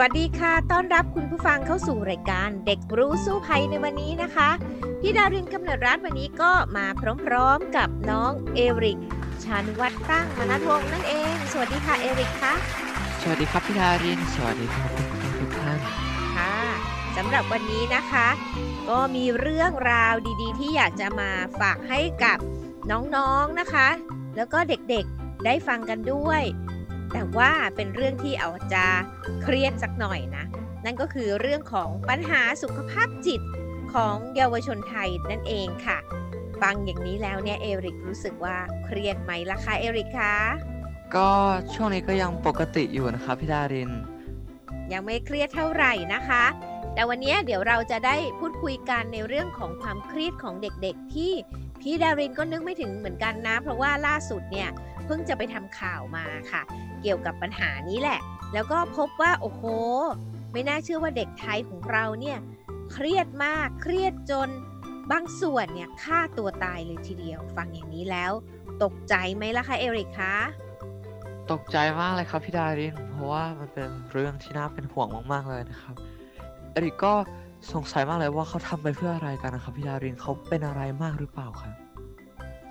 วัสดีค่ะ ต้อนรับคุณผู้ฟังเข้าสู่รายการเด็กรู้สู้ภัยในวันนี้นะคะ พี่ดารินกำเนิดรัฐวันนี้ก็มาพร้อมๆกับน้องเอริกชานุวัฒน์ตั้งมนัทวงศ์นั่นเอง สวัสดีค่ะเอริกคะสวัสดีครับพี่ดาริน สวัสดีครับทุกท่านค่ะสำหรับวันนี้นะคะ ก็มีเรื่องราวดีๆ ที่อยากจะมาฝากให้กับน้องๆนนะคะ แล้วก็เด็กๆได้ฟังกันด้วย แต่ว่าเป็นเรื่องที่เอาจะเครียดสักหน่อยนะ นั่นก็คือเรื่องของปัญหาสุขภาพจิตของเยาวชนไทยนั่นเองค่ะ ฟังอย่างนี้แล้วเนี่ยเอริกรู้สึกว่าเครียดไหมล่ะคะเอริกคะก็ช่วงนี้ก็ยังปกติอยู่นะครับพี่ดาริน ยังไม่เครียดเท่าไหร่นะคะ แต่วันนี้เดี๋ยวเราจะได้พูดคุยกันในเรื่องของความเครียดของเด็กๆ ที่พี่ดารินก็นึกไม่ถึงเหมือนกันนะ เพราะว่าล่าสุดเนี่ยเพิ่งจะไปทำข่าวมาค่ะ เกี่ยวกับปัญหานี้แหละ แล้วก็พบว่าโอ้โห ไม่น่าเชื่อว่าเด็กไทยของเราเนี่ยเครียดมากเครียดจนบางส่วนเนี่ยฆ่าตัวตายเลยทีเดียว ฟังอย่างนี้แล้ว ตกใจไหมล่ะคะเอริกคะตกใจมากเลยครับพี่ดารินเพราะว่ามันเป็นเรื่องที่น่าเป็นห่วงมากๆเลยนะครับเอริกก็สงสัยมากเลยว่าเขาทำไปเพื่ออะไรกันนะครับพี่ดารินเขาเป็นอะไรมากหรือเปล่าครับ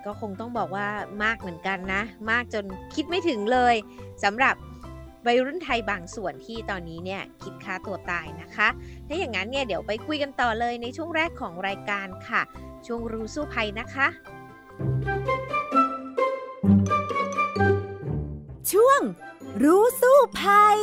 ก็คงต้องบอกว่ามากเหมือนกันนะ มากจนคิดไม่ถึงเลยสำหรับวัยรุ่นไทยบางส่วนที่ตอนนี้เนี่ยคิดฆ่าตัวตายนะคะ ถ้าอย่างนั้นเนี่ยเดี๋ยวไปคุยกันต่อเลยในช่วงแรกของรายการค่ะ ช่วงรู้สู้ภัยนะคะ ช่วงรู้สู้ภัย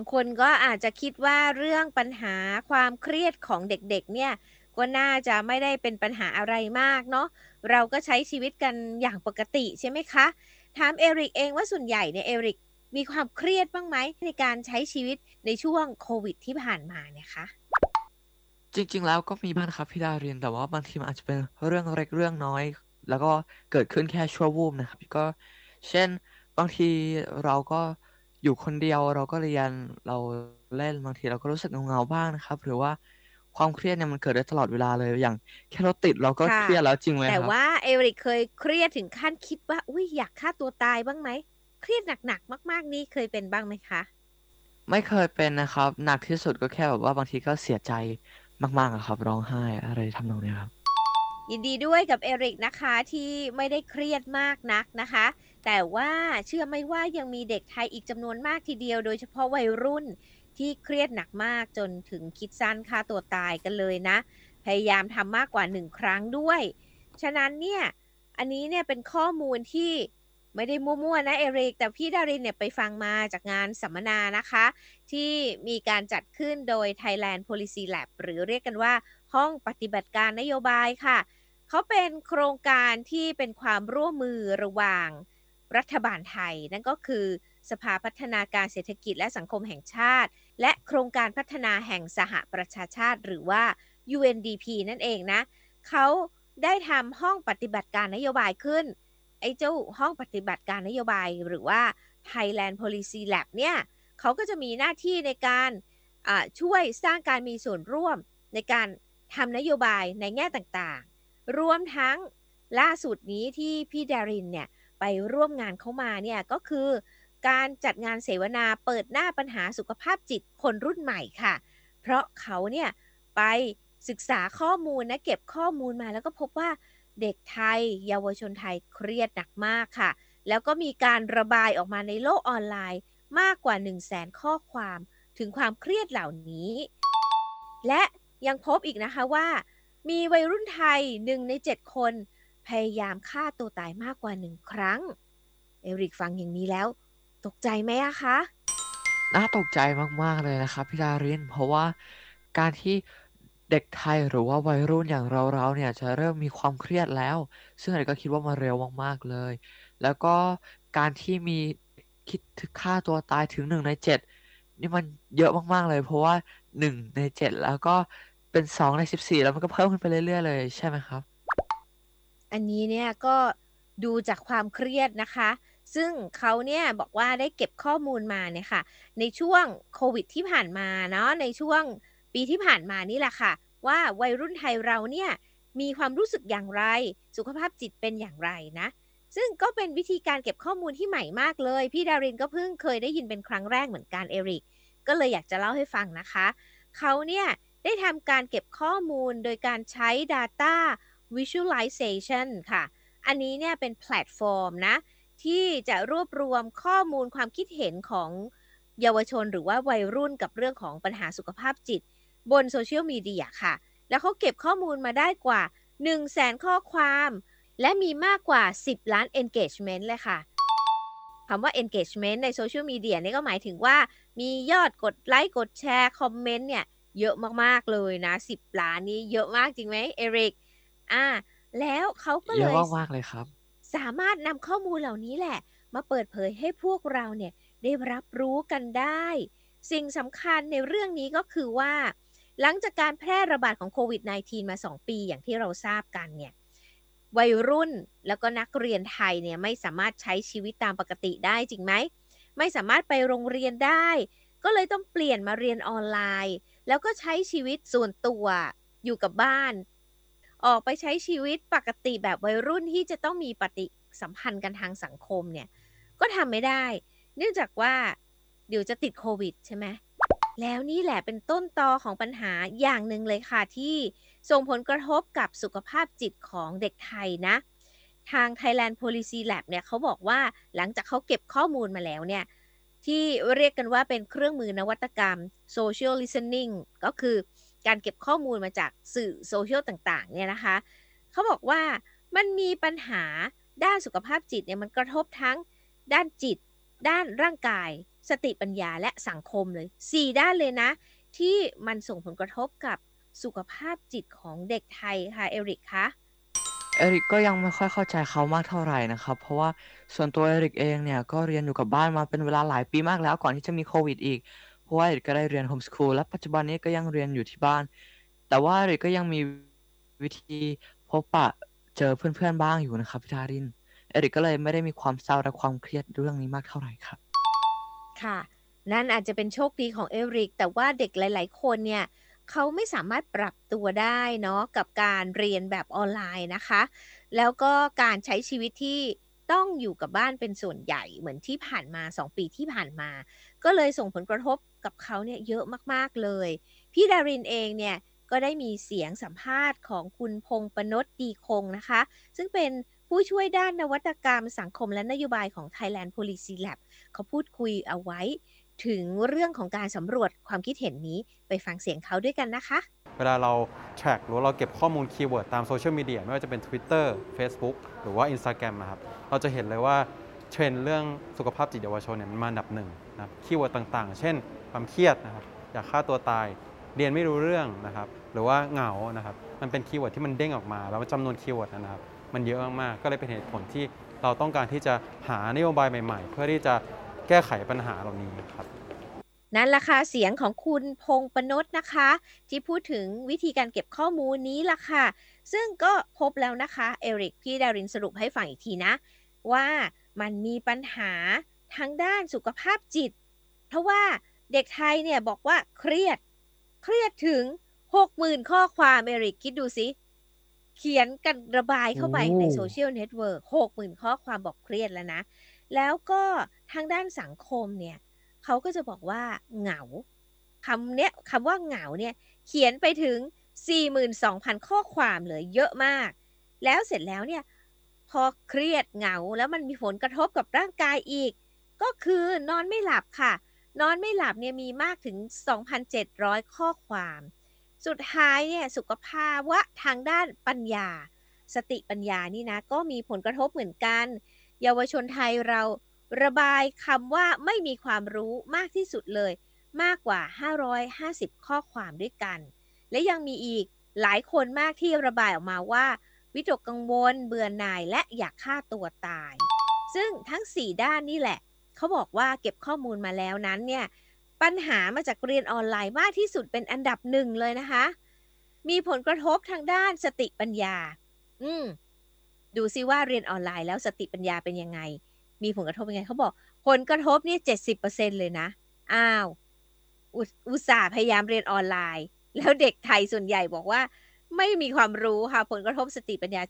างคนก็อาจจะคิดว่าเรื่องปัญหาความเครียดของเด็กๆ เนี่ยก็น่าจะไม่ได้เป็นปัญหาอะไรมากเนาะเราก็ใช้ชีวิตกันอย่างปกติใช่ไหมคะถามเอริกเองว่าส่วนใหญ่เนี่ยเอริกมีความเครียดบ้างไหมในการใช้ชีวิตในช่วงโควิดที่ผ่านมาเนี่ยคะจริง ๆ แล้วก็มีบ้างครับพี่ดาเรียนแต่ว่าบางทีมันอาจจะเป็นเรื่องเล็กเรื่องน้อย แล้วก็เกิดขึ้นแค่ชั่ววูบนะครับก็เช่นบางทีเราก็ อยู่คนเดียวเราก็เรียนเราเล่นบางทีเราก็รู้สึกเงาๆบ้างนะครับ หรือว่าความเครียดเนี่ยมันเกิดได้ตลอดเวลาเลยอย่างแค่เราติดเราก็เครียดแล้วจริงไหมครับแต่ว่าเอริกเคยเครียดถึงขั้นคิดว่าอุ้ยอยากฆ่าตัวตายบ้างไหมเครียดหนักๆมากๆนี่เคยเป็นบ้างไหมคะ ไม่เคยเป็นนะครับ หนักที่สุดก็แค่แบบว่าบางทีก็เสียใจมากๆครับ ร้องไห้อะไรทำนองนี้ครับ ยินดีด้วยกับเอริกนะคะที่ไม่ได้เครียดมากนักนะคะ แต่ว่าเชื่อไหมว่ายังมีเด็กไทยอีกจำนวนมากทีเดียว โดยเฉพาะวัยรุ่นที่เครียดหนักมากจนถึงคิดสั้นฆ่าตัวตายกันเลยนะ พยายามทำมากกว่าหนึ่งครั้งด้วย ฉะนั้นเนี่ย อันนี้เนี่ยเป็นข้อมูลที่ไม่ได้มั่วๆนะเอริก แต่พี่ดารินเนี่ยไปฟังมาจากงานสัมมนานะคะ ที่มีการจัดขึ้นโดย Thailand Policy Lab หรือเรียกกันว่าห้องปฏิบัติการนโยบายค่ะ เขาเป็นโครงการที่เป็นความร่วมมือระหว่าง รัฐบาลไทย นั่นก็คือ สภาพัฒนาการเศรษฐกิจและสังคมแห่งชาติ และโครงการพัฒนาแห่งสหประชาชาติ หรือว่า UNDP นั่นเองนะเขาได้ทำห้องปฏิบัติการนโยบายขึ้น ไอ้เจ้าห้องปฏิบัติการนโยบายหรือว่า Thailand Policy Lab เนี่ยเขาก็จะมีหน้าที่ในการช่วยสร้างการมีส่วนร่วมในการทำนโยบายในแง่ต่างๆ รวมทั้งล่าสุดนี้ที่พี่ดารินเนี่ย ไปร่วมงานเข้ามาเนี่ยก็คือ การจัดงานเสวนาเปิดหน้าปัญหาสุขภาพจิตคนรุ่นใหม่ค่ะ เพราะเขาเนี่ยไปศึกษาข้อมูลนะเก็บข้อมูลมาแล้วก็พบว่าเด็กไทย เยาวชนไทยเครียดหนักมากค่ะ แล้วก็มีการระบายออกมาในโลกออนไลน์มากกว่า 1 0 0 0 0แสนข้อความถึงความเครียดเหล่านี้ และยังพบอีกนะคะว่า มีวัยรุ่นไทยหนึ่งในเจ็ดคน พยายามฆ่าตัวตายมากกว่าหนึ่งครั้ง เอริกฟังอย่างนี้แล้ว ตกใจไหมอะคะ น่าตกใจมาก ๆ เลยนะครับพี่ดาริน เพราะว่าการที่เด็กไทยหรือว่าวัยรุ่นอย่างเราๆเนี่ยจะเริ่มมีความเครียดแล้ว ซึ่งเอริกก็คิดว่ามาเร็วมากๆเลย แล้วก็การที่มีคิดถึงฆ่าตัวตายถึงหนึ่งในเจ็ดนี่มันเยอะมากๆเลย เพราะว่าหนึ่งในเจ็ดแล้วก็เป็นสองในสิบสี่แล้วมันก็เพิ่มขึ้นไปเรื่อยๆเลยใช่ไหมครับ อันนี้เนี่ยก็ดูจากความเครียดนะคะ ซึ่งเขาเนี่ยบอกว่าได้เก็บข้อมูลมาเนี่ยค่ะ ในช่วงโควิดที่ผ่านมาเนาะในช่วงปีที่ผ่านมานี่แหละค่ะ ว่าวัยรุ่นไทยเราเนี่ยมีความรู้สึกอย่างไร สุขภาพจิตเป็นอย่างไรนะ ซึ่งก็เป็นวิธีการเก็บข้อมูลที่ใหม่มากเลย พี่ดารินก็เพิ่งเคยได้ยินเป็นครั้งแรกเหมือนกันเอริก ก็เลยอยากจะเล่าให้ฟังนะคะ เขาเนี่ยได้ทำการเก็บข้อมูลโดยการใช้ Data Visualization ค่ะ อันนี้เนี่ยเป็นแพลตฟอร์มนะ ที่จะรวบรวมข้อมูลความคิดเห็นของเยาวชนหรือว่าวัยรุ่นกับเรื่องของปัญหาสุขภาพจิต บนโซเชียลมีเดียค่ะ แล้วเขาเก็บข้อมูลมาได้กว่า 1 0 0 0 0แสนข้อความ และมีมากกว่า 10 ล้าน engagement เลยค่ะคำว่า engagement ในโซเชียลมีเดียนี่ก็หมายถึงว่า มียอดกดไลค์ กดแชร์ คอมเมนต์เนี่ย เยอะมาก ๆ เลยนะ 10 ล้านนี้เยอะมากจริงไหมเอริก อ่า แล้วเขาก็เยเลอะยมากๆเลยครับ สามารถนำข้อมูลเหล่านี้แหละ มาเปิดเผยให้พวกเราเนี่ยได้รับรู้กันได้ สิ่งสำคัญในเรื่องนี้ก็คือว่า หลังจากการแพร่ระบาดของโควิด -19 มา 2 ปีอย่างที่เราทราบกันเนี่ยวัยรุ่นแล้วก็นักเรียนไทยเนี่ยไม่สามารถใช้ชีวิตตามปกติได้จริงไหม ไม่สามารถไปโรงเรียนได้ ก็เลยต้องเปลี่ยนมาเรียนออนไลน์ แล้วก็ใช้ชีวิตส่วนตัวอยู่กับบ้าน ออกไปใช้ชีวิตปกติแบบวัยรุ่นที่จะต้องมีปฏิสัมพันธ์กันทางสังคมเนี่ย ก็ทำไม่ได้ เนื่องจากว่าเดี๋ยวจะติดโควิดใช่ไหมแล้วนี่แหละเป็นต้นตอของปัญหาอย่างหนึ่งเลยค่ะที่ส่งผลกระทบกับสุขภาพจิตของเด็กไทยนะ ทาง Thailand Policy Lab เนี่ยเขาบอกว่าหลังจากเขาเก็บข้อมูลมาแล้วเนี่ย ที่เรียกกันว่าเป็นเครื่องมือนวัตกรรม social listening ก็คือ การเก็บข้อมูลมาจากสื่อโซเชียลต่างๆเนี่ยนะคะเขาบอกว่ามันมีปัญหาด้านสุขภาพจิตเนี่ยมันกระทบทั้งด้านจิต ด้านร่างกาย สติปัญญาและสังคมเลย 4 ด้านเลยนะ ที่มันส่งผลกระทบกับสุขภาพจิตของเด็กไทยค่ะเอริกคะเอริกก็ยังไม่ค่อยเข้าใจเขามากเท่าไหร่นะครับ เพราะว่าส่วนตัวเอริกเองเนี่ยก็เรียนอยู่กับบ้านมาเป็นเวลาหลายปีมากแล้วก่อนที่จะมีโควิดอีก ราะว่าเอริกก็ได้เรียนโฮมสคูลและปัจจุบันนี้ก็ยังเรียนอยู่ที่บ้าน แต่ว่าเอริกก็ยังมีวิธีพบปะเจอเพื่อนๆบ้างอยู่นะครับพี่ทาริน เอริกก็เลยไม่ได้มีความเศร้าและความเครียดเรื่องนี้มากเท่าไหร่ครับ ค่ะ นั่นอาจจะเป็นโชคดีของเอริก แต่ว่าเด็กหลาย ๆ คนเนี่ยเขาไม่สามารถปรับตัวได้เนาะกับการเรียนแบบออนไลน์นะคะ แล้วก็การใช้ชีวิตที่ต้องอยู่กับบ้านเป็นส่วนใหญ่เหมือนที่ผ่านมา 2 ปีที่ผ่านมา ก็เลยส่งผลกระทบ กับเขาเนี่ยเยอะมากๆเลย พี่ดารินเองเนี่ยก็ได้มีเสียงสัมภาษณ์ของคุณพงศ์ปณต ดีคงนะคะ ซึ่งเป็นผู้ช่วยด้านนวัตกรรมสังคมและนโยบายของ Thailand Policy Lab เขาพูดคุยเอาไว้ ถึงเรื่องของการสำรวจความคิดเห็นนี้ไปฟังเสียงเขาด้วยกันนะคะ เวลาเรา track หรือเราเก็บข้อมูลคีย์เวิร์ดตามโซเชียลมีเดียไม่ว่าจะเป็น Twitter Facebook หรือว่า Instagram นะครับ เราจะเห็นเลยว่าเทรนด์เรื่องสุขภาพจิตเยาวชนเนี่ยมันมาอันดับหนึ่งนะครับคีย์เวิร์ดต่างๆ เช่น ความเครียดนะครับอยากฆ่าตัวตาย เรียนไม่รู้เรื่องนะครับ หรือว่าเหงานะครับ มันเป็นคีย์เวิร์ดที่มันเด้งออกมา แล้วจำนวนคีย์เวิร์ดนะครับ มันเยอะมากๆก็เลยเป็นเหตุผลที่เราต้องการที่จะหานโยบายใหม่ๆ เพื่อที่จะแก้ไขปัญหาเหล่านี้ครับนั่นล่ะค่ะเสียงของคุณพงศ์ปณตนะคะ ที่พูดถึงวิธีการเก็บข้อมูลนี้ล่ะค่ะ ซึ่งก็พบแล้วนะคะ เอริกพี่ดารินสรุปให้ฟังอีกทีนะ ว่ามันมีปัญหาทางด้านสุขภาพจิต เพราะว่า เด็กไทยเนี่ยบอกว่าเครียด เครียดถึง60,000ข้อความเอริกคิดดูสิ เขียนกันระบายเข้าไปโอ้ใน social network 60,000ข้อความบอกเครียดแล้วนะ แล้วก็ทางด้านสังคมเนี่ยเขาก็จะบอกว่าเหงาคำเนี้ยคำว่าเหงาเนี่ยเขียนไปถึง 42,000 ข้อความเลยเยอะมาก แล้วเสร็จแล้วเนี่ยพอเครียดเหงาแล้วมันมีผลกระทบกับร่างกายอีก ก็คือนอนไม่หลับค่ะ นอนไม่หลับเนี่ยมีมากถึง 2,700 ข้อความ สุดท้ายเนี่ยสุขภาวะทางด้านปัญญา สติปัญญานี่นะ ก็มีผลกระทบเหมือนกัน เยาวชนไทยเราระบายคำว่าไม่มีความรู้มากที่สุดเลย มากกว่า 550 ข้อความด้วยกัน และยังมีอีกหลายคนมากที่ระบายออกมาว่า วิตกกังวล เบื่อหน่ายและอยากฆ่าตัวตาย ซึ่งทั้ง 4 ด้านนี่แหละ เขาบอกว่าเก็บข้อมูลมาแล้วนั้นเนี่ยปัญหามาจากเรียนออนไลน์มากที่สุดเป็นอันดับหนึ่งเลยนะคะ มีผลกระทบทางด้านสติปัญญา อืมดูซิว่าเรียนออนไลน์แล้วสติปัญญาเป็นยังไง มีผลกระทบยังไงเขาบอก ผลกระทบเนี่ยเจ็ดสิบเปอร์เซ็นเลยนะ อ้าวอุอุตส่าห์พยายามเรียนออนไลน์ แล้วเด็กไทยส่วนใหญ่บอกว่า ไม่มีความรู้ค่ะ ผลกระทบสติปัญญา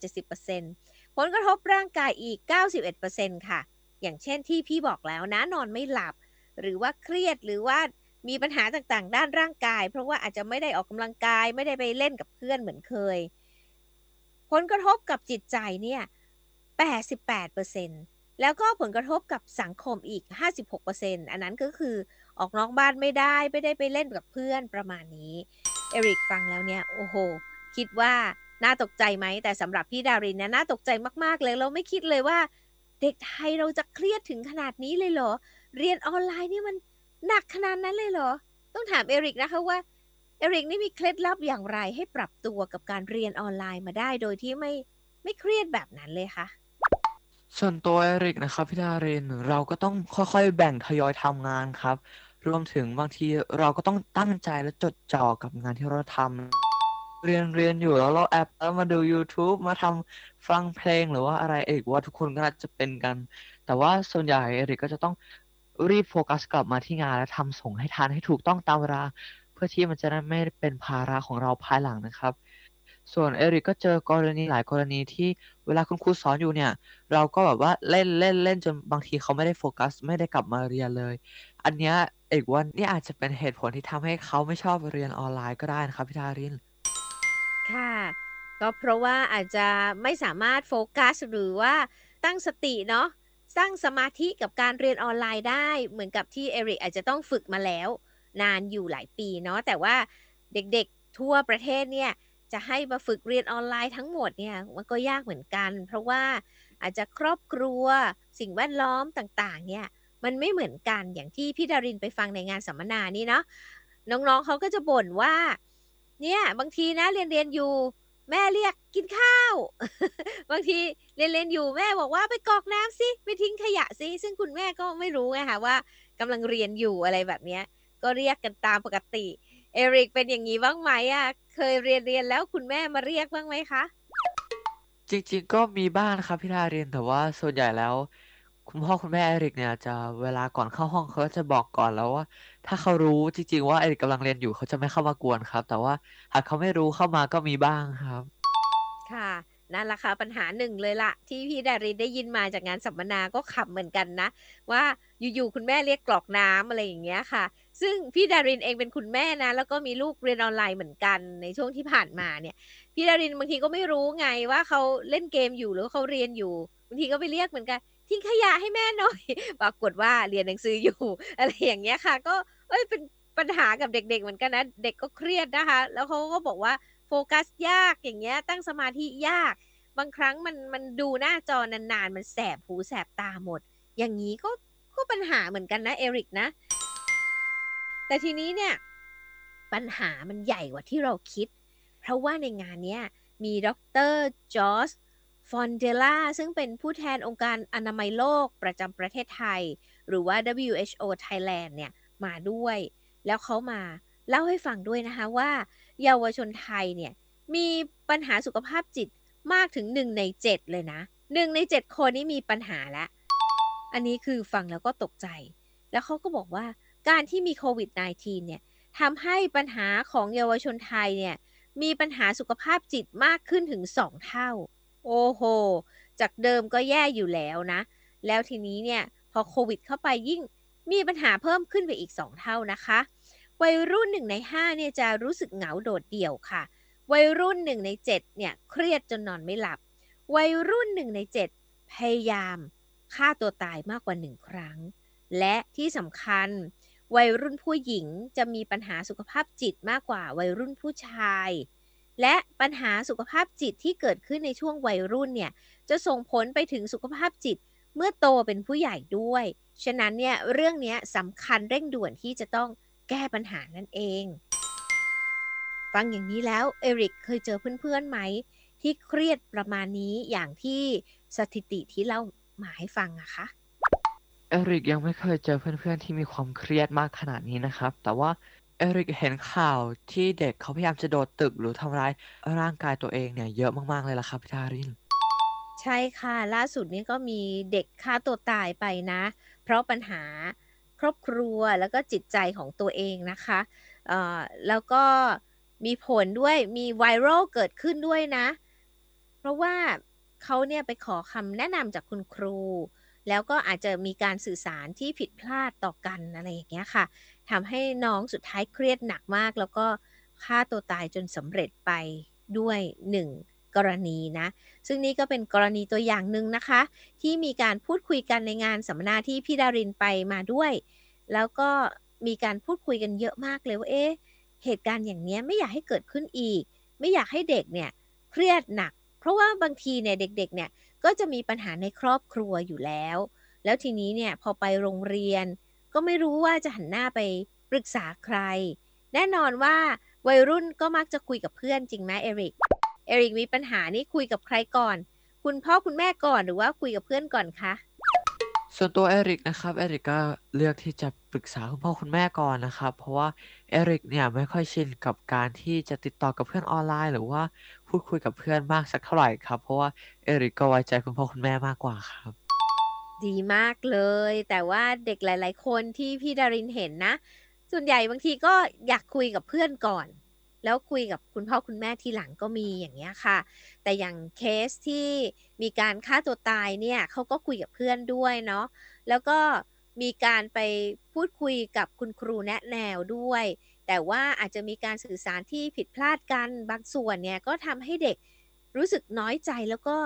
70%ผลกระทบร่างกายอีก91%ค่ะ อย่างเช่นที่พี่บอกแล้วนะนอนไม่หลับ หรือว่าเครียดหรือว่ามีปัญหาต่างๆ ด้านร่างกาย เพราะว่าอาจจะไม่ได้ออกกำลังกายไม่ได้ไปเล่นกับเพื่อนเหมือนเคย ผลกระทบกับจิตใจเนี่ย88%แล้วก็ผลกระทบกับสังคมอีก 56%อันนั้นก็คือออกนอกบ้านไม่ได้ไม่ได้ไปเล่นกับเพื่อนประมาณนี้เอริกฟังแล้วเนี่ยโอ้โห คิดว่าน่าตกใจไหมแต่สำหรับพี่ดารินเนี่ยน่าตกใจมากๆเลยเราไม่คิดเลยว่า เด็กไทยเราจะเครียดถึงขนาดนี้เลยเหรอ เรียนออนไลน์นี่มันหนักขนาดนั้นเลยเหรอ ต้องถามเอริกนะคะว่าเอริกนี่มีเคล็ดลับอย่างไรให้ปรับตัวกับการเรียนออนไลน์มาได้โดยที่ไม่ไม่เครียดแบบนั้นเลยคะส่วนตัวเอริกนะครับพี่ดารินเราก็ต้องค่อยๆ แบ่งทยอยทำงานครับ รวมถึงบางทีเราก็ต้องตั้งใจและจดจ่อกับงานที่เราทำเรียนเรียนอยู่แล้วเราแอปแล้วมาดู YouTube มาทำ ฟังเพลงหรือว่าอะไรเอกว่าทุกคนก็น่าจะเป็นกัน แต่ว่าส่วนใหญ่เอริกก็จะต้องรีบโฟกัสกลับมาที่งานและทำส่งให้ทันให้ถูกต้องตามเวลาเพื่อที่มันจะไม่เป็นภาระของเราภายหลังนะครับ ส่วนเอริกก็เจอกรณีหลายกรณีที่เวลาคุณครูสอนอยู่เนี่ย เราก็แบบว่าเล่นเล่นเล่นจนบางทีเขาไม่ได้โฟกัส ไม่ได้กลับมาเรียนเลย อันเนี้ยเอกว่านี่อาจจะเป็นเหตุผลที่ทำให้เขาไม่ชอบเรียนออนไลน์ก็ได้นะครับพี่ทารินค่ะ ก็เพราะว่าอาจจะไม่สามารถโฟกัสหรือว่าตั้งสติเนาะสร้างสมาธิกับการเรียนออนไลน์ได้เหมือนกับที่เอริกอาจจะต้องฝึกมาแล้ว นานอยู่หลายปีเนาะแต่ว่าเด็กๆทั่วประเทศเนี่ยจะให้มาฝึกเรียนออนไลน์ทั้งหมดเนี่ยมันก็ยากเหมือนกัน เพราะว่าอาจจะครอบครัวสิ่งแวดล้อมต่างๆ เนี่ยมันไม่เหมือนกันอย่างที่พี่ดารินไปฟังในงานสัมมนานี่เนาะน้องๆเขาก็จะบ่นว่าเนี่ยบางทีนะเรียนเรียนอยู่ แม่เรียกกินข้าว บางทีเรียนเรียนอยู่แม่บอกว่าไปกรอกน้ำสิไปทิ้งขยะสิซึ่งคุณแม่ก็ไม่รู้ไงคะว่ากำลังเรียนอยู่อะไรแบบเนี้ย ก็เรียกกันตามปกติ เอริกเป็นอย่างนี้บ้างไหมอะเคยเรียนเรียนแล้วคุณแม่มาเรียกบ้างไหมคะจริงๆก็มีบ้างครับพี่ทารินแต่ว่าส่วนใหญ่แล้ว คุณพ่อคุณแม่เอริกเนี่ยจะเวลาก่อนเข้าห้องเขาก็จะบอกก่อนแล้วว่า ถ้าเขารู้จริงๆว่าเอริกกำลังเรียนอยู่เขาจะไม่เข้ามากวนครับ แต่ว่าหากเขาไม่รู้เข้ามาก็มีบ้างครับ ค่ะ นั่นแหละค่ะปัญหาหนึ่งเลยละที่พี่ดารินได้ยินมาจากงานสัมมนาก็ขับเหมือนกันนะ ว่าอยู่ๆคุณแม่เรียกกรอกน้ำอะไรอย่างเงี้ยค่ะ ซึ่งพี่ดารินเองเป็นคุณแม่นะ แล้วก็มีลูกเรียนออนไลน์เหมือนกันในช่วงที่ผ่านมาเนี่ย พี่ดารินบางทีก็ไม่รู้ไงว่าเขาเล่นเกมอยู่หรือเขาเรียนอยู่บางทีก็ไปเรียกเหมือนกัน ทิ้งขยะให้แม่หน่อย ปรากฏว่าเรียนหนังสืออยู่ อะไรอย่างเงี้ยค่ะ ก็เอ้ยเป็นปัญหากับเด็ก ๆ เหมือนกันนะ เด็กก็เครียดนะคะ แล้วเขาก็บอกว่าโฟกัสยากอย่างเงี้ย ตั้งสมาธิยาก บางครั้งมันมันดูหน้าจอนานๆ มันแสบหูแสบตาหมด อย่างนี้ก็ก็ปัญหาเหมือนกันนะเอริกนะ แต่ทีนี้เนี่ยปัญหามันใหญ่กว่าที่เราคิด เพราะว่าในงานเนี้ยมีดร.จอส ฟอนเดลาร์ซึ่งเป็นผู้แทนองค์การอนามัยโลกประจำประเทศไทย หรือว่า WHO Thailand เนี่ยมาด้วย แล้วเขามาเล่าให้ฟังด้วยนะคะว่า เยาวชนไทยเนี่ยมีปัญหาสุขภาพจิตมากถึง 1 ใน 7 เลยนะ1ใน 7 คนนี้มีปัญหาแล้วอันนี้คือฟังแล้วก็ตกใจ แล้วเขาก็บอกว่าการที่มีโควิด -19 เนี่ยทำให้ปัญหาของเยาวชนไทยเนี่ยมีปัญหาสุขภาพจิตมากขึ้นถึง 2 เท่า โอ้โห จากเดิมก็แย่อยู่แล้วนะ แล้วทีนี้เนี่ยพอโควิดเข้าไปยิ่งมีปัญหาเพิ่มขึ้นไปอีก 2 เท่านะคะ วัยรุ่นหนึ่งใน5เนี่ยจะรู้สึกเหงาโดดเดี่ยวค่ะ วัยรุ่นหนึ่งใน7เนี่ยเครียดจนนอนไม่หลับ วัยรุ่นหนึ่งใน7พยายามฆ่าตัวตายมากกว่าหนึ่งครั้ง และที่สำคัญ วัยรุ่นผู้หญิงจะมีปัญหาสุขภาพจิตมากกว่าวัยรุ่นผู้ชาย และปัญหาสุขภาพจิตที่เกิดขึ้นในช่วงวัยรุ่นเนี่ยจะส่งผลไปถึงสุขภาพจิตเมื่อโตเป็นผู้ใหญ่ด้วย ฉะนั้นเนี่ยเรื่องนี้สำคัญเร่งด่วนที่จะต้องแก้ปัญหานั่นเอง ฟังอย่างนี้แล้วเอริกเคยเจอเพื่อนๆไหม ที่เครียดประมาณนี้อย่างที่สถิติที่เล่ามาให้ฟังอะคะเอริกยังไม่เคยเจอเพื่อนๆที่มีความเครียดมากขนาดนี้นะครับ แต่ว่า เอริกเห็นข่าวที่เด็กเขาพยายามจะโดดตึกหรือทำร้ายร่างกายตัวเองเนี่ยเยอะมาก ๆ เลยล่ะครับพี่ดาริน ใช่ค่ะ ล่าสุดนี้ก็มีเด็กฆ่าตัวตายไปนะ เพราะปัญหาครอบครัวแล้วก็จิตใจของตัวเองนะคะเอ่อแล้วก็มีผลด้วยมีไวรัลเกิดขึ้นด้วยนะ เพราะว่าเขาเนี่ยไปขอคำแนะนำจากคุณครู แล้วก็อาจจะมีการสื่อสารที่ผิดพลาดต่อกันอะไรอย่างเงี้ยค่ะ ทำให้น้องสุดท้ายเครียดหนักมาก แล้วก็ฆ่าตัวตายจนสำเร็จไปด้วยหนึ่งกรณีนะ ซึ่งนี่ก็เป็นกรณีตัวอย่างหนึ่งนะคะ ที่มีการพูดคุยกันในงานสัมมนาที่พี่ดารินไปมาด้วย แล้วก็มีการพูดคุยกันเยอะมากเลยว่าเอ๊ะเหตุการณ์อย่างนี้ไม่อยากให้เกิดขึ้นอีก ไม่อยากให้เด็กเนี่ยเครียดหนัก เพราะว่าบางทีเนี่ยเด็กๆเนี่ยก็จะมีปัญหาในครอบครัวอยู่แล้ว แล้วทีนี้เนี่ยพอไปโรงเรียน ก็ไม่รู้ว่าจะหันหน้าไปปรึกษาใคร แน่นอนว่าวัยรุ่นก็มักจะคุยกับเพื่อนจริงไหมเอริก เอริกมีปัญหานี่คุยกับใครก่อน คุณพ่อคุณแม่ก่อนหรือว่าคุยกับเพื่อนก่อนคะ ส่วนตัวเอริกนะครับ เอริกก็เลือกที่จะปรึกษาคุณพ่อคุณแม่ก่อนนะครับ เพราะว่าเอริกเนี่ยไม่ค่อยชินกับการที่จะติดต่อกับเพื่อนออนไลน์ หรือว่าพูดคุยกับเพื่อนมากสักเท่าไหร่ครับ เพราะว่าเอริกก็ไว้ใจคุณพ่อคุณแม่มากกว่าครับ ดีมากเลย แต่ว่าเด็กหลาย ๆ คนที่พี่ดารินเห็นนะ ส่วนใหญ่บางทีก็อยากคุยกับเพื่อนก่อน แล้วคุยกับคุณพ่อคุณแม่ทีหลังก็มีอย่างเงี้ยค่ะ แต่อย่างเคสที่มีการฆ่าตัวตายเนี่ยเขาก็คุยกับเพื่อนด้วยเนาะแล้วก็มีการไปพูดคุยกับคุณครูแนะแนวด้วย แต่ว่าอาจจะมีการสื่อสารที่ผิดพลาดกันบางส่วนเนี่ยก็ทำให้เด็กรู้สึกน้อยใจแล้วก็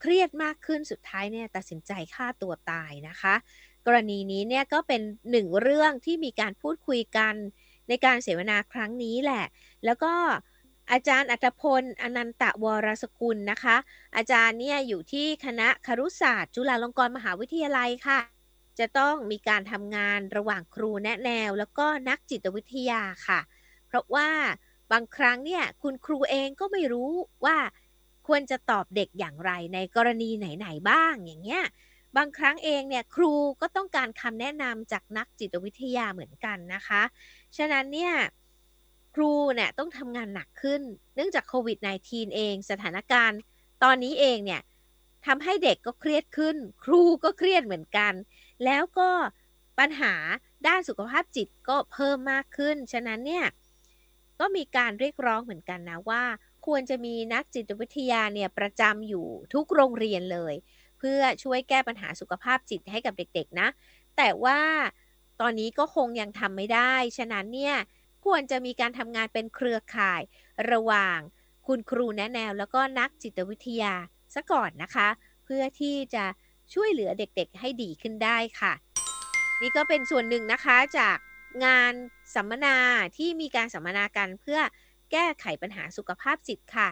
เครียดมากขึ้นสุดท้ายเนี่ยตัดสินใจฆ่าตัวตายนะคะ กรณีนี้เนี่ยก็เป็นหนึ่งเรื่องที่มีการพูดคุยกันในการเสวนาครั้งนี้แหละ แล้วก็อาจารย์อัตพล อนันตะวรสกุลนะคะ อาจารย์เนี่ยอยู่ที่คณะครุศาสตร์ จุฬาลงกรณ์มหาวิทยาลัยค่ะ จะต้องมีการทำงานระหว่างครูแนะแนว แล้วก็นักจิตวิทยาค่ะ เพราะว่าบางครั้งเนี่ยคุณครูเองก็ไม่รู้ว่า ควรจะตอบเด็กอย่างไรในกรณีไหนๆบ้างอย่างเงี้ยบางครั้งเองเนี่ยครูก็ต้องการคำแนะนำจากนักจิตวิทยาเหมือนกันนะคะ ฉะนั้นเนี่ยครูเนี่ยต้องทำงานหนักขึ้น เนื่องจากโควิด -19 เองสถานการณ์ตอนนี้เองเนี่ยทำให้เด็กก็เครียดขึ้น ครูก็เครียดเหมือนกัน แล้วก็ปัญหาด้านสุขภาพจิตก็เพิ่มมากขึ้น ฉะนั้นเนี่ยก็มีการเรียกร้องเหมือนกันนะว่า ควรจะมีนักจิตวิทยาเนี่ยประจำอยู่ทุกโรงเรียนเลย เพื่อช่วยแก้ปัญหาสุขภาพจิตให้กับเด็กๆนะ แต่ว่าตอนนี้ก็คงยังทำไม่ได้ ฉะนั้นเนี่ยควรจะมีการทำงานเป็นเครือข่ายระหว่างคุณครูแนะแนว แล้วก็นักจิตวิทยาซะก่อนนะคะ เพื่อที่จะช่วยเหลือเด็กๆ ให้ดีขึ้นได้ค่ะ นี่ก็เป็นส่วนหนึ่งนะคะจากงานสัมมนาที่มีการสัมมนากันเพื่อ แก้ไขปัญหาสุขภาพจิตค่ะ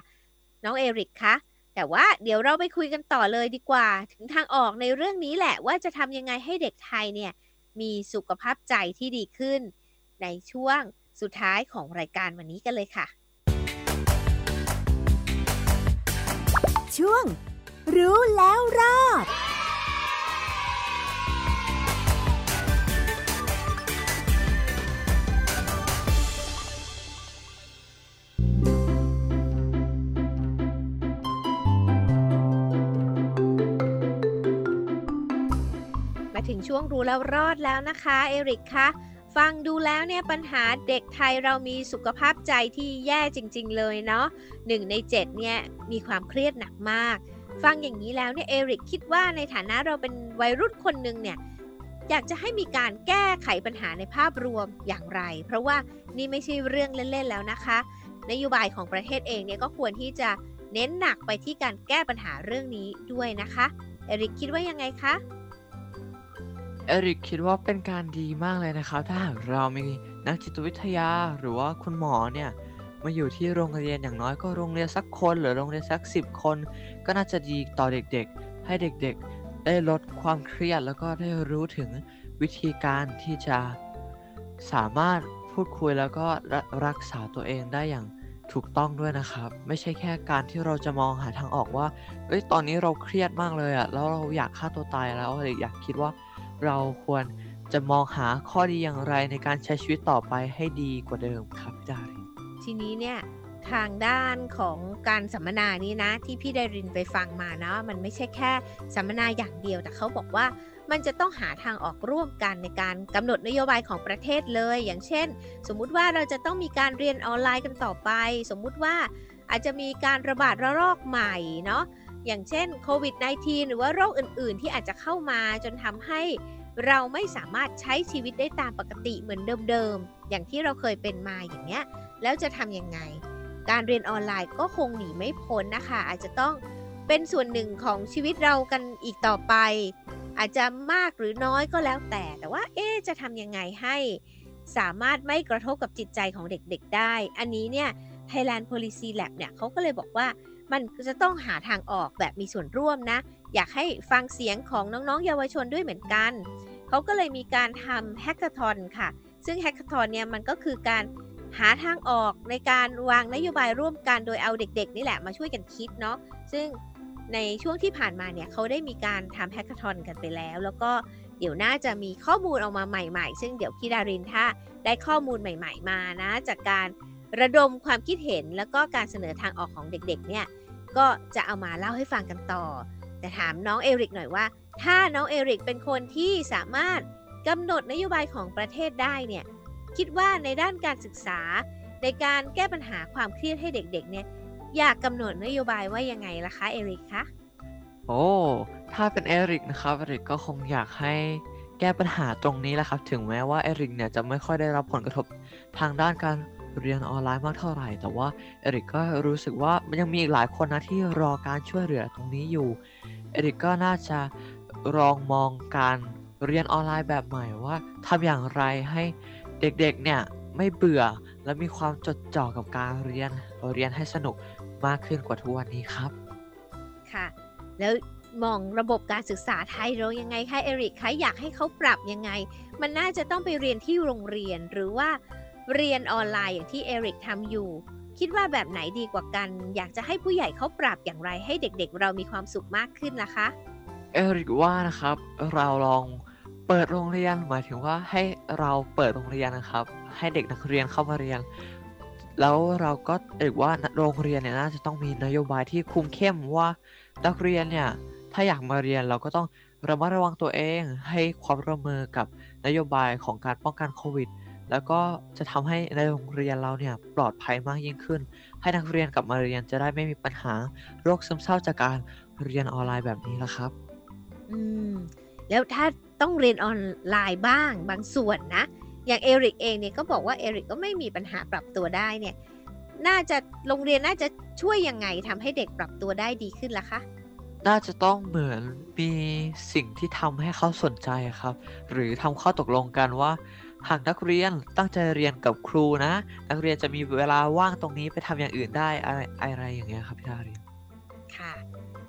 น้องเอริกคะแต่ว่าเดี๋ยวเราไปคุยกันต่อเลยดีกว่า ถึงทางออกในเรื่องนี้แหละว่าจะทำยังไงให้เด็กไทยเนี่ยมีสุขภาพใจที่ดีขึ้น ในช่วงสุดท้ายของรายการวันนี้กันเลยค่ะ ช่วง รู้แล้วรอด ช่วงรู้แล้วรอดแล้วนะคะ เอริกคะฟังดูแล้วเนี่ยปัญหาเด็กไทยเรามีสุขภาพใจที่แย่จริง ๆ เลยเนาะหนึ่งในเจ็ดเนี่ยมีความเครียดหนักมาก ฟังอย่างนี้แล้วเนี่ยเอริกคิดว่าในฐานะเราเป็นวัยรุ่นคนหนึ่งเนี่ยอยากจะให้มีการแก้ไขปัญหาในภาพรวมอย่างไร เพราะว่านี่ไม่ใช่เรื่องเล่นๆแล้วนะคะ นโยบายของประเทศเองเนี่ยก็ควรที่จะเน้นหนักไปที่การแก้ปัญหาเรื่องนี้ด้วยนะคะ เอริกคิดว่ายังไงคะ เอริกคิดว่าเป็นการดีมากเลยนะครับ ถ้าหากเรามีนักจิตวิทยาหรือว่าคุณหมอเนี่ยมาอยู่ที่โรงเรียนอย่างน้อยก็โรงเรียนสักคนหรือโรงเรียนสักสิบคน ก็น่าจะดีต่อเด็กๆ ให้เด็กๆ ได้ลดความเครียดแล้วก็ได้รู้ถึงวิธีการที่จะสามารถพูดคุยแล้วก็รักษาตัวเองได้อย่างถูกต้องด้วยนะครับ ไม่ใช่แค่การที่เราจะมองหาทางออกว่าเอ้ยตอนนี้เราเครียดมากเลยอะแล้วเราอยากฆ่าตัวตายแล้วอยากคิดว่า เราควรจะมองหาข้อดีอย่างไรในการใช้ชีวิตต่อไปให้ดีกว่าเดิมครับพี่ดารินทีนี้เนี่ยทางด้านของการสัมมนานี้นะ ที่พี่ไดรินไปฟังมานะมันไม่ใช่แค่สัมมนาอย่างเดียวแต่เขาบอกว่ามันจะต้องหาทางออกร่วมกันในการกำหนดนโยบายของประเทศเลย อย่างเช่น สมมุติว่าเราจะต้องมีการเรียนออนไลน์กันต่อไป สมมุติว่าอาจจะมีการระบาดระลอกใหม่เนาะ อย่างเช่นโควิด -19 หรือว่าโรคอื่น ๆ ที่อาจจะเข้ามาจนทำให้เราไม่สามารถใช้ชีวิตได้ตามปกติเหมือนเดิม ๆ อย่างที่เราเคยเป็นมาอย่างเนี้ย แล้วจะทำยังไง การเรียนออนไลน์ก็คงหนีไม่พ้นนะคะ อาจจะต้องเป็นส่วนหนึ่งของชีวิตเรากันอีกต่อไป อาจจะมากหรือน้อยก็แล้วแต่ แต่ว่าเอ๊จะทำยังไงให้สามารถไม่กระทบกับจิตใจของเด็กๆได้ อันนี้เนี่ย Thailand Policy Lab เนี่ยเขาก็เลยบอกว่า มันจะต้องหาทางออกแบบมีส่วนร่วมนะ อยากให้ฟังเสียงของน้องๆ เยาวชนด้วยเหมือนกัน เขาก็เลยมีการทำ hackathon ค่ะ ซึ่ง hackathon เนี่ยมันก็คือการหาทางออกในการวางนโยบายร่วมกันโดยเอาเด็กๆ นี่แหละมาช่วยกันคิดเนาะ ซึ่งในช่วงที่ผ่านมาเนี่ยเขาได้มีการทำ hackathon กันไปแล้ว แล้วก็เดี๋ยวน่าจะมีข้อมูลออกมาใหม่ ๆ ซึ่งเดี๋ยวพี่ดารินถ้าได้ข้อมูลใหม่ ๆ มานะ จากการ ระดมความคิดเห็นแล้วก็การเสนอทางออกของเด็กๆเนี่ยก็จะเอามาเล่าให้ฟังกันต่อ แต่ถามน้องเอริกหน่อยว่า ถ้าน้องเอริกเป็นคนที่สามารถกำหนดนโยบายของประเทศได้เนี่ยคิดว่าในด้านการศึกษา ในการแก้ปัญหาความเครียดให้เด็กๆเนี่ยอยากกำหนดนโยบายว่ายังไงล่ะคะเอริกคะโอ้ถ้าเป็นเอริกนะครับเอริกก็คงอยากให้แก้ปัญหาตรงนี้แหละครับ ถึงแม้ว่าเอริกเนี่ยจะไม่ค่อยได้รับผลกระทบทางด้านการ เรียนออนไลน์มากเท่าไหร่ แต่ว่าเอริกก็รู้สึกว่ามันยังมีอีกหลายคนนะที่รอการช่วยเหลือตรงนี้อยู่เอริกก็น่าจะลองมองการเรียนออนไลน์แบบใหม่ว่าทำอย่างไรให้เด็กๆเนี่ยไม่เบื่อและมีความจดจ่อกับการเรียนเรียนให้สนุกมากขึ้นกว่าทุกวันนี้ครับ ค่ะ แล้วมองระบบการศึกษาไทยเรายังไงคะเอริกคะอยากให้เขาปรับยังไง มันน่าจะต้องไปเรียนที่โรงเรียนหรือว่า เรียนออนไลน์อย่างที่เอริกทำอยู่ คิดว่าแบบไหนดีกว่ากัน อยากจะให้ผู้ใหญ่เขาปรับอย่างไรให้เด็กๆ เรามีความสุขมากขึ้นล่ะคะเอริกว่านะครับ เราลองเปิดโรงเรียนหมายถึงว่าให้เราเปิดโรงเรียนนะครับ ให้เด็กนักเรียนเข้ามาเรียน แล้วเราก็เอกว่าโรงเรียนเนี่ยน่าจะต้องมีนโยบายที่คุมเข้มว่านักเรียนเนี่ยถ้าอยากมาเรียนเราก็ต้องระมัดระวังตัวเองให้ความร่วมมือกับนโยบายของการป้องกันโควิด แล้วก็จะทำให้ในโรงเรียนเราเนี่ยปลอดภัยมากยิ่งขึ้น ให้นักเรียนกลับมาเรียนจะได้ไม่มีปัญหาโรคซึมเศร้าจากการเรียนออนไลน์แบบนี้ละครับ อืม แล้วถ้าต้องเรียนออนไลน์บ้างบางส่วนนะ อย่างเอริกเองเนี่ยก็บอกว่าเอริกก็ไม่มีปัญหาปรับตัวได้เนี่ย น่าจะโรงเรียนน่าจะช่วยยังไงทำให้เด็กปรับตัวได้ดีขึ้นล่ะคะน่าจะต้องเหมือนมีสิ่งที่ทำให้เขาสนใจครับ หรือทำข้อตกลงกันว่า หากนักเรียนตั้งใจเรียนกับครูนะ นักเรียนจะมีเวลาว่างตรงนี้ไปทำอย่างอื่นได้อะไรอะไรอย่างเงี้ยครับพี่ดารินค่ะ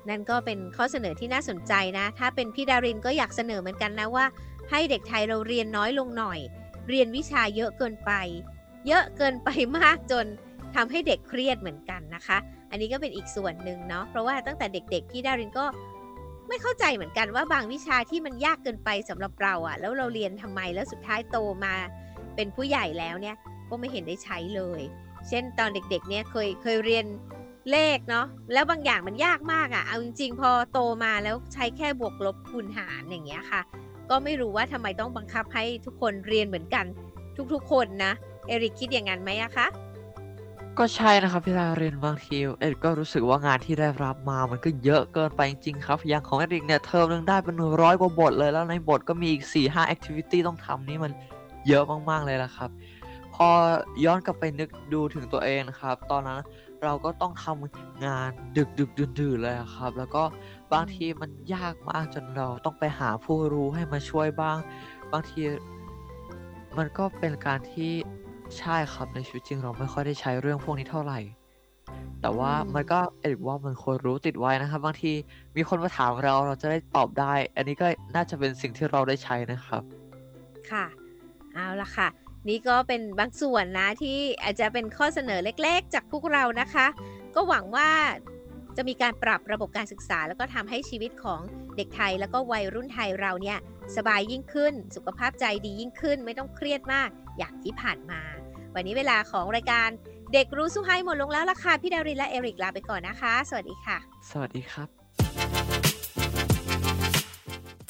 นั่นก็เป็นข้อเสนอที่น่าสนใจนะ ถ้าเป็นพี่ดารินก็อยากเสนอเหมือนกันนะว่า ให้เด็กไทยเราเรียนน้อยลงหน่อย เรียนวิชาเยอะเกินไป เยอะเกินไปมากจนทำให้เด็กเครียดเหมือนกันนะคะ อันนี้ก็เป็นอีกส่วนหนึ่งเนาะเพราะว่าตั้งแต่เด็กๆพี่ดารินก็ ไม่เข้าใจเหมือนกันว่าบางวิชาที่มันยากเกินไปสำหรับเราอะ่ะ แล้วเราเรียนทำไมแล้วสุดท้ายโตมาเป็นผู้ใหญ่แล้วเนี่ยก็ไม่เห็นได้ใช้เลย เช่นตอนเด็กๆเนี่ยเคยเคยเรียนเลขเนาะแล้วบางอย่างมันยากมากอะ่ะเอาจริง ๆ พอโตมาแล้วใช้แค่บวกลบคูณหารอย่างเงี้ยค่ะ ก็ไม่รู้ว่าทำไมต้องบังคับให้ทุกคนเรียนเหมือนกันทุกๆคนนะเอริกคิดอย่างนั้นไหมอะคะ ก็ใช่นะครับพี่ดารินบางทีเอ็ดก็รู้สึกว่างานที่ได้รับมามันก็เยอะเกินไปจริงๆครับ อย่างของเอ็ดเนี่ยเทอมหนึงได้เป็นร้อยกว่าบทเลยแล้วในบทก็มีอีก4ี่ห้าแอคทิวิตี้ต้องทำนี่มันเยอะมากๆเลยละครับ พอย้อนกลับไปนึกดูถึงตัวเองนะครับ ตอนนั้นเราก็ต้องทำงานดึกดึกดื่นดื่นๆเลยครับ แล้วก็บางทีมันยากมากจนเราต้องไปหาผู้รู้ให้มาช่วยบ้าง บางทีมันก็เป็นการที่ ใช่ครับในชีวิตจริงเราไม่ค่อยได้ใช้เรื่องพวกนี้เท่าไหร่แต่ว่าอืมมันก็ เอกว่ามันควรรู้ติดไว้นะครับ บางทีมีคนมาถามเรา เราจะได้ตอบได้ อันนี้ก็น่าจะเป็นสิ่งที่เราได้ใช้นะครับ ค่ะ เอาละค่ะ นี่ก็เป็นบางส่วนนะที่อาจจะเป็นข้อเสนอเล็กๆ จากพวกเรานะคะ ก็หวังว่า จะมีการปรับระบบการศึกษา แล้วก็ทำให้ชีวิตของเด็กไทย แล้วก็วัยรุ่นไทยเราเนี่ยสบายยิ่งขึ้น สุขภาพใจดียิ่งขึ้น ไม่ต้องเครียดมากอย่างที่ผ่านมา วันนี้เวลาของรายการเด็กรู้สู้ให้หมดลงแล้วล่ะค่ะพี่ดารินและเอริกลาไปก่อนนะคะ สวัสดีค่ะ สวัสดีครับ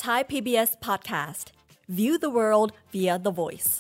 Thai PBS podcast. View the world via the voice.